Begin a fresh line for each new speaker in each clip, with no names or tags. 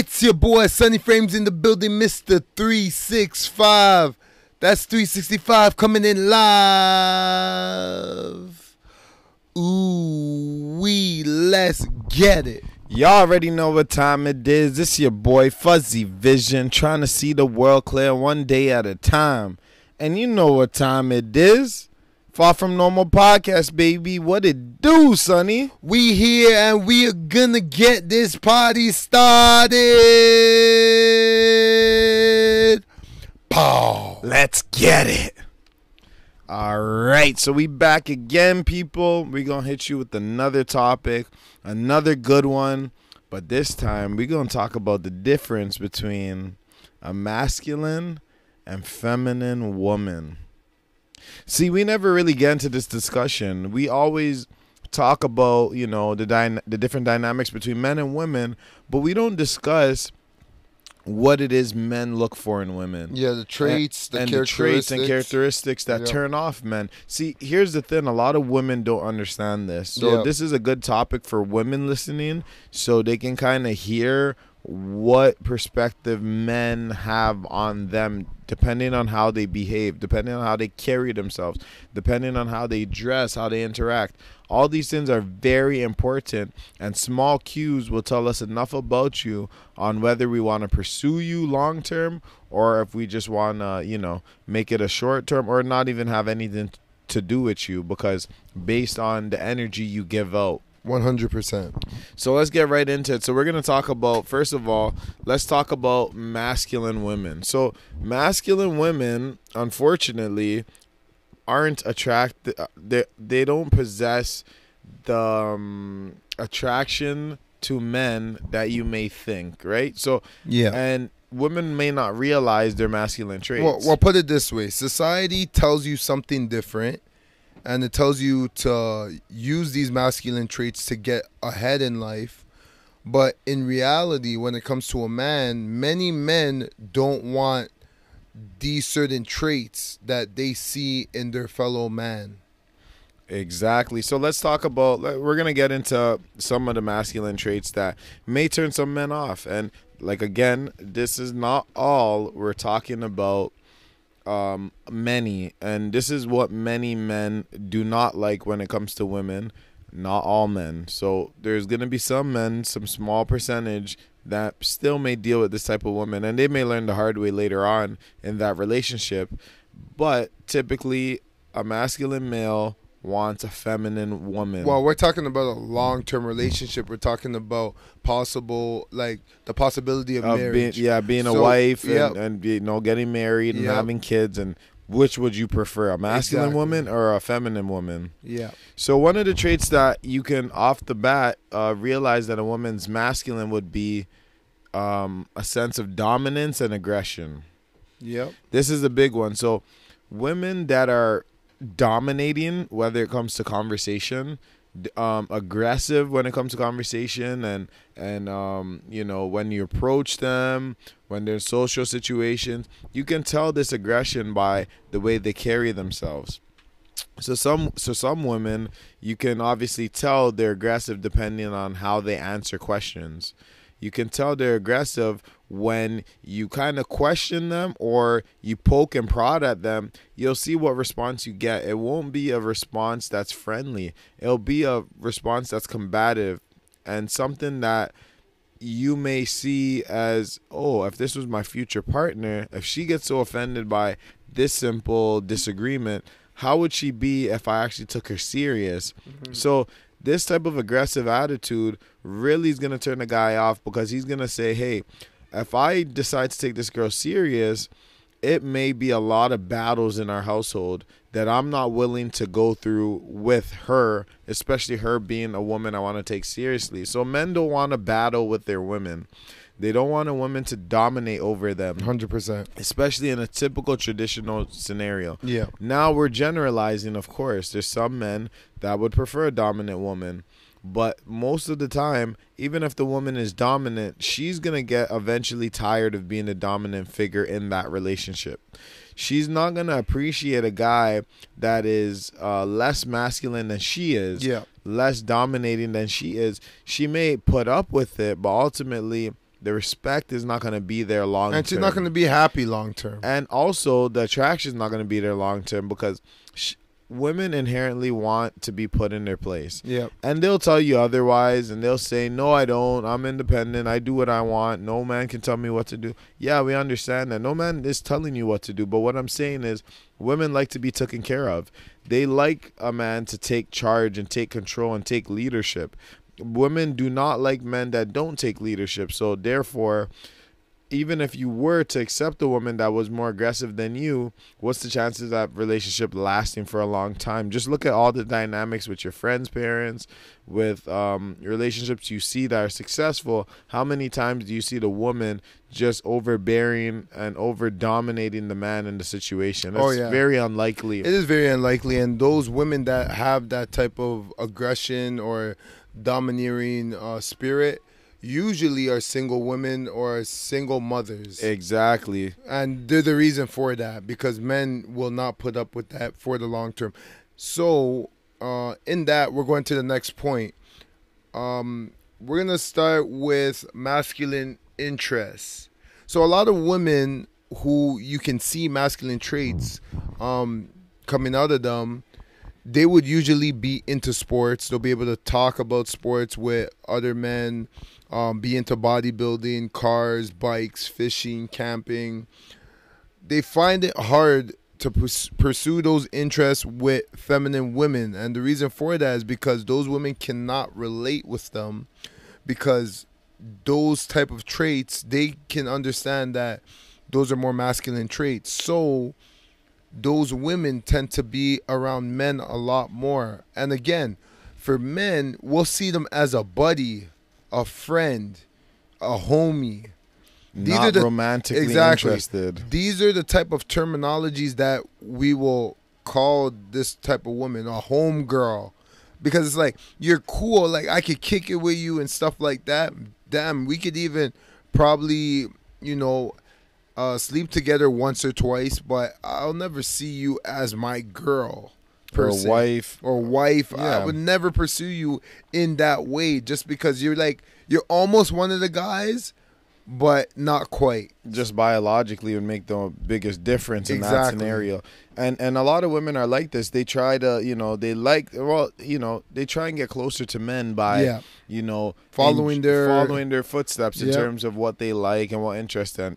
It's your boy Sunny Frames in the building, Mr. 365. That's 365 coming in live. Ooh, we let's get it.
Y'all already know what time it is. This your boy Fuzzy Vision trying to see the world clear one day at a time. And you know what time it is. Far from normal podcast, baby. What it do, Sonny?
We here and we are gonna get this party started. Pow.
Let's get it. All right, so we back again, people. we gonna hit you with another topic, another good one. But this time we gonna talk about the difference between a masculine and feminine woman. See, we never really get into this discussion. We always talk about, you know, the dyna- the different dynamics between men and women, but we don't discuss what it is men look for in women.
Yeah, the traits,
and,
the
and
characteristics.
the traits and characteristics that turn off men. See, here's the thing: a lot of women don't understand this. So this is a good topic for women listening, so they can kind of hear what perspective men have on them depending on how they behave depending on how they carry themselves depending on how they dress how they interact. All these things are very important and small cues will tell us enough about you on whether we want to pursue you long term or if we just want to you know make it a short term or not even have anything to do with you because based on the energy you give out
100%.
so let's get right into it. So we're going to talk about first of all, let's talk about masculine women. So masculine women, unfortunately, aren't attracted. They they don't possess the um, attraction to men that you may think, right? So
Yeah.
and women may not realize their masculine traits.
Well, well, put it this way society tells you something different, and it tells you to use these masculine traits to get ahead in life. But in reality, when it comes to a man, many men don't want these certain traits that they see in their fellow man.
Exactly. So let's talk about. We're gonna get into some of the masculine traits that may turn some men off, and like again, this is not all. We're talking about um, many, and this is what many men do not like when it comes to women. Not all men. So there's gonna be some men, some small percentage that still may deal with this type of woman, and they may learn the hard way later on in that relationship. But typically, a masculine male wants a feminine woman.
Well, we're talking about a long term relationship. We're talking about possible, like the possibility of,
of being,
marriage.
yeah, being a
So,
wife and,
yep.
and you know getting married and
Yep.
having kids and which would you prefer, a masculine
Exactly.
woman or a feminine woman?
Yeah.
So one of the traits that you can off the bat uh, realize that a woman's masculine would be um, a sense of dominance and aggression.
Yep.
This is a big one. So women that are dominating, whether it comes to conversation, um, aggressive when it comes to conversation, and and um, you know when you approach them, when there's social situations, you can tell this aggression by the way they carry themselves. So some so some women you can obviously tell they're aggressive depending on how they answer questions. You can tell they're aggressive when you kind of question them or you poke and prod at them. You'll see what response you get. It won't be a response that's friendly. It'll be a response that's combative and something that you may see as, oh, if this was my future partner, if she gets so offended by this simple disagreement, how would she be if I actually took her serious? Mm-hmm. So this type of aggressive attitude really is gonna turn the guy off because he's gonna say, Hey, if I decide to take this girl serious, it may be a lot of battles in our household that I'm not willing to go through with her, especially her being a woman I want to take seriously. So men don't want to battle with their women. They don't want a woman to dominate over them,
100%.
especially in a typical traditional scenario.
Yeah.
Now we're generalizing, of course. There's some men that would prefer a dominant woman, but most of the time, even if the woman is dominant, she's going to get eventually tired of being a dominant figure in that relationship. She's not going to appreciate a guy that is uh, less masculine than she is,
Yeah.
less dominating than she is. She may put up with it, but ultimately, the respect is not going to be there long
and she's not going to be happy long term.
and also the attraction is not going to be there long term because sh- women inherently want to be put in their place.
Yep.
and they'll tell you otherwise and they'll say no i don't. I'm independent. I do what i want. No man can tell me what to do. Yeah we understand that. No man is telling you what to do but what i'm saying is women like to be taken care of. They like a man to take charge and take control and take leadership. Women do not like men that don't take leadership so therefore even if you were to accept a woman that was more aggressive than you, what's the chances of that relationship lasting for a long time? Just look at all the dynamics with your friends' parents, with um, relationships you see that are successful. How many times do you see the woman just overbearing and over dominating the man in the situation? That's
Oh, yeah.
very unlikely.
It is very unlikely, and those women that have that type of aggression or domineering uh, spirit usually are single women or single mothers,
exactly.
and they're the reason for that because men will not put up with that for the long term. So, uh, in that, we're going to the next point. Um, we're gonna start with masculine interests. So, a lot of women who you can see masculine traits um, coming out of them, they would usually be into sports. They'll be able to talk about sports with other men, um, be into bodybuilding, cars, bikes, fishing, camping. They find it hard to pursue those interests with feminine women. And the reason for that is because those women cannot relate with them because those type of traits, they can understand that those are more masculine traits. So those women tend to be around men a lot more. And again, for men, we'll see them as a buddy, a friend, a homie. These
Not
the-
romantically
exactly.
interested.
These are the type of terminologies that we will call this type of woman a home girl. Because it's like you're cool, like I could kick it with you and stuff like that. Damn, we could even probably, you know, uh, sleep together once or twice, but I'll never see you as my girl.
Or
per
a
se.
wife.
or wife. I would never pursue you in that way just because you're like you're almost one of the guys, but not quite.
just biologically would make the biggest difference in that scenario. And and a lot of women are like this. They try to, you know, they like well, you know, they try and get closer to men by
Yeah.
you know,
Following
in-
their-
following their footsteps in
Yep.
terms of what they like and what interest and,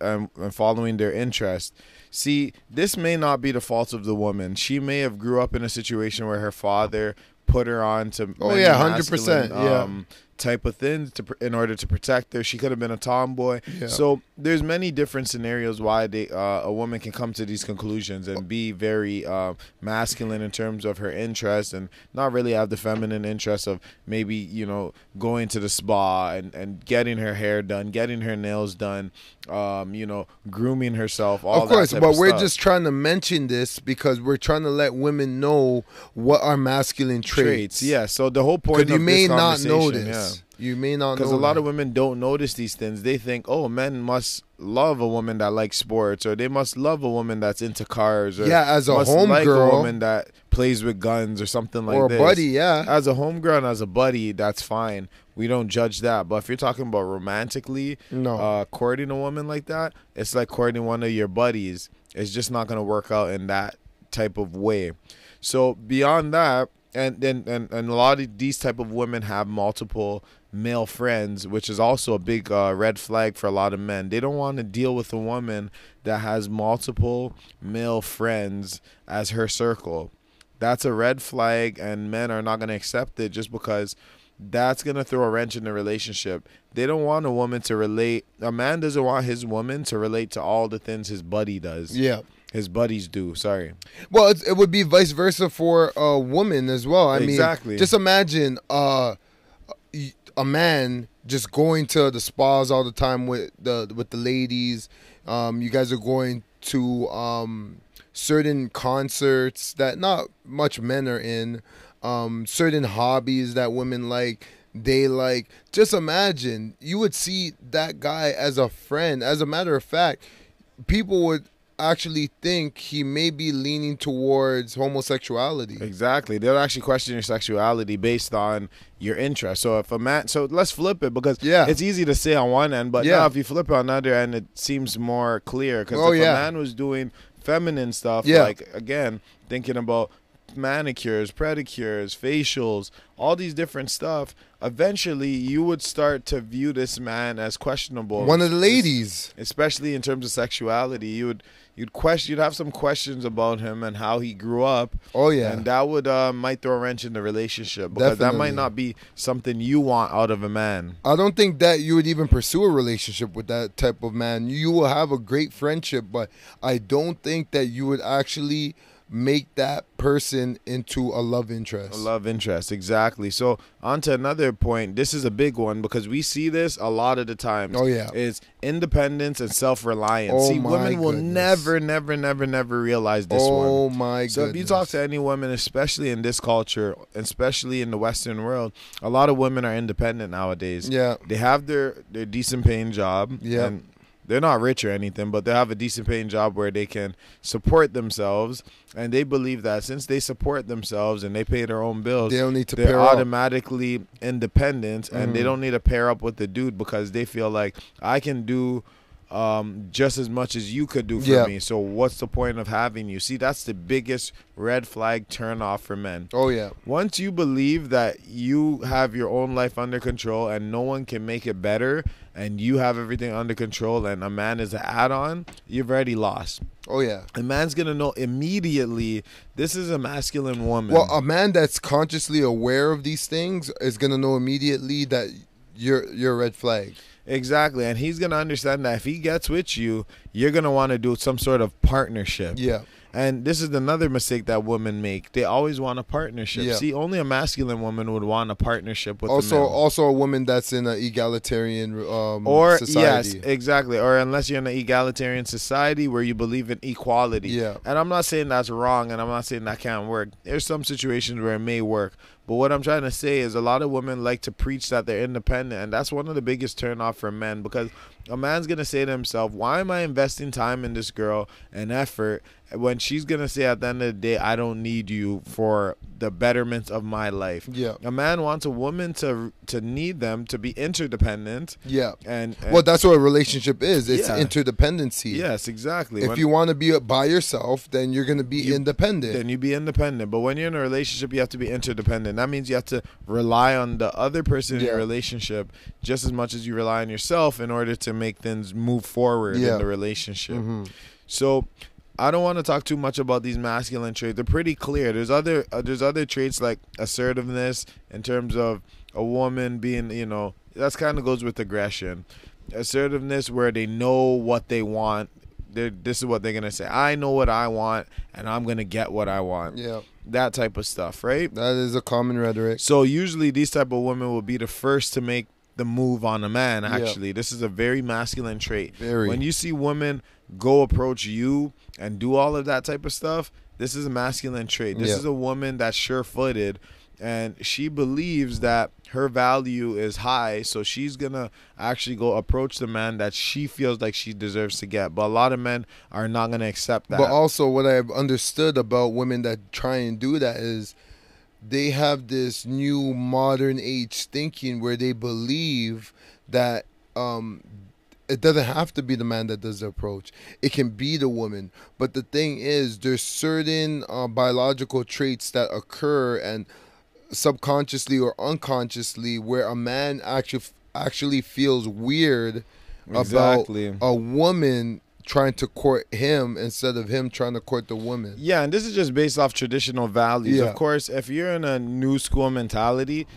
and and following their interest. See, this may not be the fault of the woman. She may have grew up in a situation where her father put her on to
Oh, yeah, 100%,
masculine,
yeah.
Um, type of things to in order to protect her. She could have been a tomboy.
Yeah.
So there's many different scenarios why they uh, a woman can come to these conclusions and be very uh, masculine in terms of her interest and not really have the feminine interest of maybe you know going to the spa and, and getting her hair done, getting her nails done, um, you know, grooming herself. All
of course, but
of
we're
stuff.
just trying to mention this because we're trying to let women know what are masculine traits.
traits. Yeah. So the whole point
Because you may not know this.
yeah.
You may not
because a lot
that.
of women don't notice these things. They think, oh, men must love a woman that likes sports, or they must love a woman that's into cars, or
Yeah, as a
must
home
like
girl.
a woman that plays with guns or something like
or a
this.
buddy, yeah.
As a homegirl and as a buddy, that's fine. We don't judge that. But if you're talking about romantically,
No.
uh, courting a woman like that, it's like courting one of your buddies. It's just not gonna work out in that type of way. So beyond that, and then and, and a lot of these type of women have multiple male friends, which is also a big uh, red flag for a lot of men. They don't want to deal with a woman that has multiple male friends as her circle. That's a red flag, and men are not going to accept it just because that's going to throw a wrench in the relationship. They don't want a woman to relate. A man doesn't want his woman to relate to all the things his buddy does.
yeah.
His buddies do. Sorry.
Well, it's, it would be vice versa for a woman as well. I
Exactly.
mean, just imagine uh, a man just going to the spas all the time with the with the ladies. Um, you guys are going to um, certain concerts that not much men are in. Um, certain hobbies that women like. They like. Just imagine you would see that guy as a friend. As a matter of fact, people would actually think he may be leaning towards homosexuality.
Exactly. They'll actually question your sexuality based on your interest. So if a man, so let's flip it because
Yeah.
it's easy to say on one end, but
Yeah.
now if you flip it on the other end, it seems more clear. Because
Oh,
if
yeah.
a man was doing feminine stuff,
Yeah.
like again, thinking about manicures, pedicures, facials, all these different stuff, eventually you would start to view this man as questionable.
One of the ladies.
especially in terms of sexuality, you would you'd question you'd have some questions about him and how he grew up.
Oh yeah.
And that would uh, might throw a wrench in the relationship because that might not be something you want out of a man.
I don't think that you would even pursue a relationship with that type of man. You will have a great friendship, but I don't think that you would actually make that person into a love interest.
A love interest, exactly. So on to another point. This is a big one because we see this a lot of the times.
Oh, yeah.
is independence and self reliance.
Oh,
see, women will
goodness.
never, never, never, never realize this oh one.
oh my
So if you talk to any women, especially in this culture, especially in the Western world, a lot of women are independent nowadays.
Yeah.
They have their their decent paying job.
Yeah.
And they're not rich or anything, but they have a decent paying job where they can support themselves, and they believe that since they support themselves and they pay their own bills,
They don't need to
they're
pair up.
automatically independent, and they
Mhm.
don't need to pair up with the dude because they feel like I can do um, just as much as you could do for
Yeah.
me. So what's the point of having you? See, that's the biggest red flag turn off for men.
Oh yeah.
Once you believe that you have your own life under control and no one can make it better and you have everything under control and a man is an add-on, you've already lost.
Oh yeah.
A man's gonna know immediately this is a masculine woman.
Well, a man that's consciously aware of these things is gonna know immediately that you're you're a red flag.
Exactly, and he's gonna understand that if he gets with you, you're gonna want to do some sort of partnership.
Yeah.
And this is another mistake that women make. They always want a partnership.
Yeah.
See, only a masculine woman would want a partnership with a
Also,
man.
also a woman that's in an egalitarian um,
or
society.
yes, exactly. Or unless you're in an egalitarian society where you believe in equality.
Yeah.
And I'm not saying that's wrong, and I'm not saying that can't work. There's some situations where it may work, but what I'm trying to say is a lot of women like to preach that they're independent, and that's one of the biggest turnoff for men because a man's gonna say to himself, "Why am I investing time in this girl and effort?" When she's gonna say at the end of the day, "I don't need you for the betterment of my life."
Yeah.
A man wants a woman to to need them to be interdependent
Yeah.
and, and
Well, that's what a relationship is. It's
Yeah.
interdependency.
Yes, exactly.
If
When-
you want to be by yourself, then you're going to be
You-
independent.
then you be independent. But when you're in a relationship, you have to be interdependent. That means you have to rely on the other person in your relationship just as much as you rely on yourself in order to make things move forward
Yeah.
in the relationship.
Mhm.
So I don't want to talk too much about these masculine traits. They're pretty clear. There's other uh, there's other traits like assertiveness in terms of a woman being, you know, that's kind of goes with aggression. Assertiveness where they know what they want. They're, this is what they're gonna say. I know what I want, and I'm gonna get what I want.
Yeah,
That type of stuff, right?
that is a common rhetoric.
So usually these type of women will be the first to make the move on a man. Actually, this is a very masculine trait.
Very.
When you see women go approach you and do all of that type of stuff, this is a masculine trait. This
Yeah.
is a woman that's sure-footed and she believes that her value is high, so she's gonna actually go approach the man that she feels like she deserves to get. But a lot of men are not gonna accept that.
But also, what I've understood about women that try and do that is they have this new modern age thinking where they believe that um, it doesn't have to be the man that does the approach. It can be the woman. But the thing is, there's certain uh, biological traits that occur and subconsciously or unconsciously where a man actually actually feels weird
Exactly.
about a woman trying to court him instead of him trying to court the woman.
Yeah, and this is just based off traditional values.
Yeah.
Of course, if you're in a new school mentality,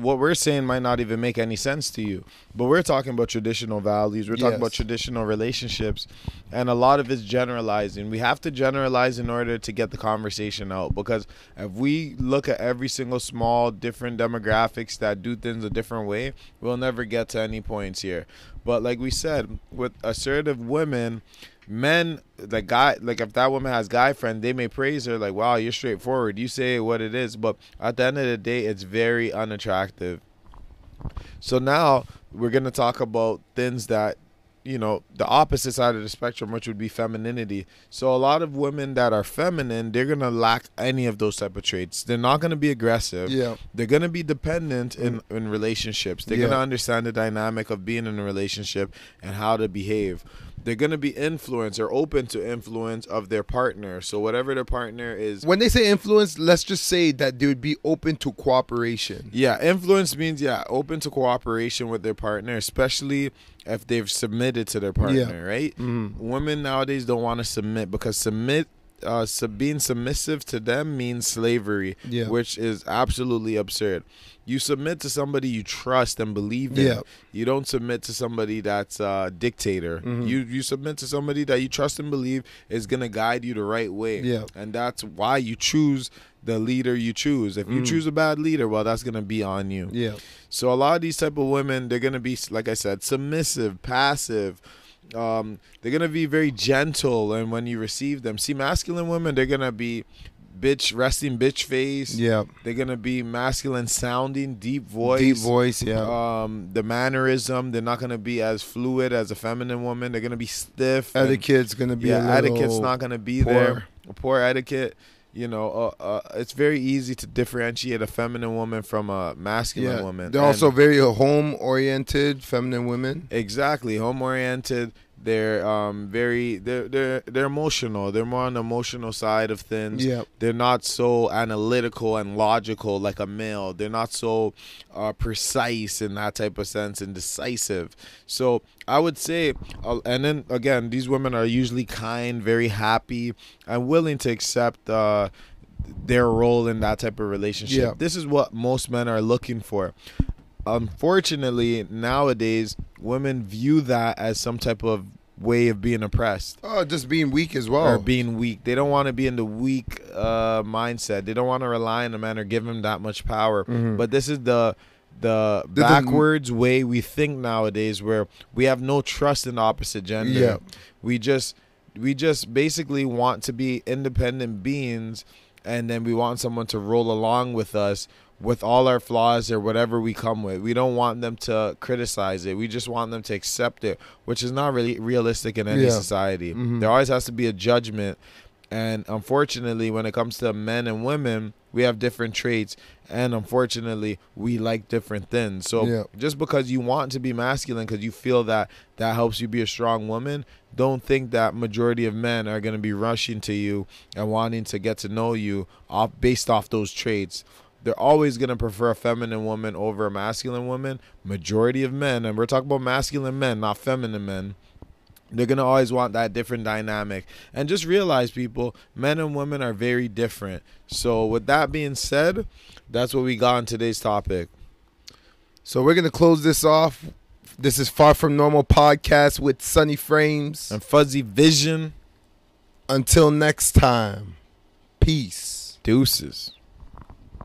what we're saying might not even make any sense to you. But we're talking about traditional values. We're talking
Yes.
about traditional relationships. And a lot of it's generalizing. We have to generalize in order to get the conversation out. Because if we look at every single small different demographics that do things a different way, we'll never get to any points here. But like we said, with assertive women, men like guy like if that woman has guy friend they may praise her like wow you're straightforward. You say what it is. But at the end of the day it's very unattractive. So now we're gonna talk about things that you know the opposite side of the spectrum which would be femininity so a lot of women that are feminine they're gonna lack any of those type of traits they're not gonna be aggressive
Yeah.
they're gonna be dependent in in relationships they're
Yeah.
gonna understand the dynamic of being in a relationship and how to behave they're gonna be influenced or open to influence of their partner so whatever their partner is
When they say influence, let's just say that they would be open to cooperation.
Yeah, influence means yeah, open to cooperation with their partner, especially if they've submitted to their partner, right?
Mhm.
Women nowadays don't want to submit because submit uh sub- being submissive to them means slavery,
Yeah.
which is absolutely absurd. You submit to somebody you trust and believe in.
Yeah.
You don't submit to somebody that's a dictator.
Mhm.
You you submit to somebody that you trust and believe is going to guide you the right way.
Yeah.
And that's why you choose the leader you choose. If you
Mm.
choose a bad leader, well that's going to be on you.
Yeah.
So a lot of these type of women, they're gonna be like I said, submissive, passive. Um, they're gonna be very gentle, and when you receive them, see masculine women, they're gonna be bitch resting bitch face.
Yeah.
They're gonna be masculine sounding, deep voice.
Deep voice. Yeah.
Um, the mannerism, they're not gonna be as fluid as a feminine woman. They're gonna be stiff. and-
Etiquette's gonna be
yeah, etiquette's not gonna be
poor.
there. Poor etiquette. You know, uh, uh, it's very easy to differentiate a feminine woman from a masculine
Yeah.
woman.
They're
And-
also very home oriented, feminine women.
Exactly, home oriented. They're um very they're they're they're emotional. They're more on the emotional side of things.
Yeah.
They're not so analytical and logical like a male. They're not so uh, precise in that type of sense and decisive. So I would say, uh, and then again, these women are usually kind, very happy, and willing to accept uh, their role in that type of relationship.
Yeah.
This is what most men are looking for unfortunately nowadays women view that as some type of way of being oppressed
Oh, just being weak as well.
or being weak they don't want to be in the weak uh, mindset they don't want to rely on a man or give him that much power
Mhm.
but this is the the
The- the-
backwards way we think nowadays where we have no trust in the opposite gender
Yeah.
we just we just basically want to be independent beings and then we want someone to roll along with us with all our flaws or whatever we come with. We don't want them to criticize it. We just want them to accept it, which is not really realistic in any
Yeah.
society.
Mhm.
There always has to be a judgment. And unfortunately, when it comes to men and women, we have different traits. And unfortunately, we like different things. So
Yeah.
just because you want to be masculine, because you feel that that helps you be a strong woman, don't think that majority of men are going to be rushing to you and wanting to get to know you off based off those traits. They're always going to prefer a feminine woman over a masculine woman. Majority of men, and we're talking about masculine men, not feminine men. They're gonna always want that different dynamic, and just realize, people, men and women are very different. So, with that being said, that's what we got on today's topic.
So we're gonna close this off. This is Far From Normal podcast with Sunny Frames.
And fuzzy vision,
Until next time, peace.
deuces.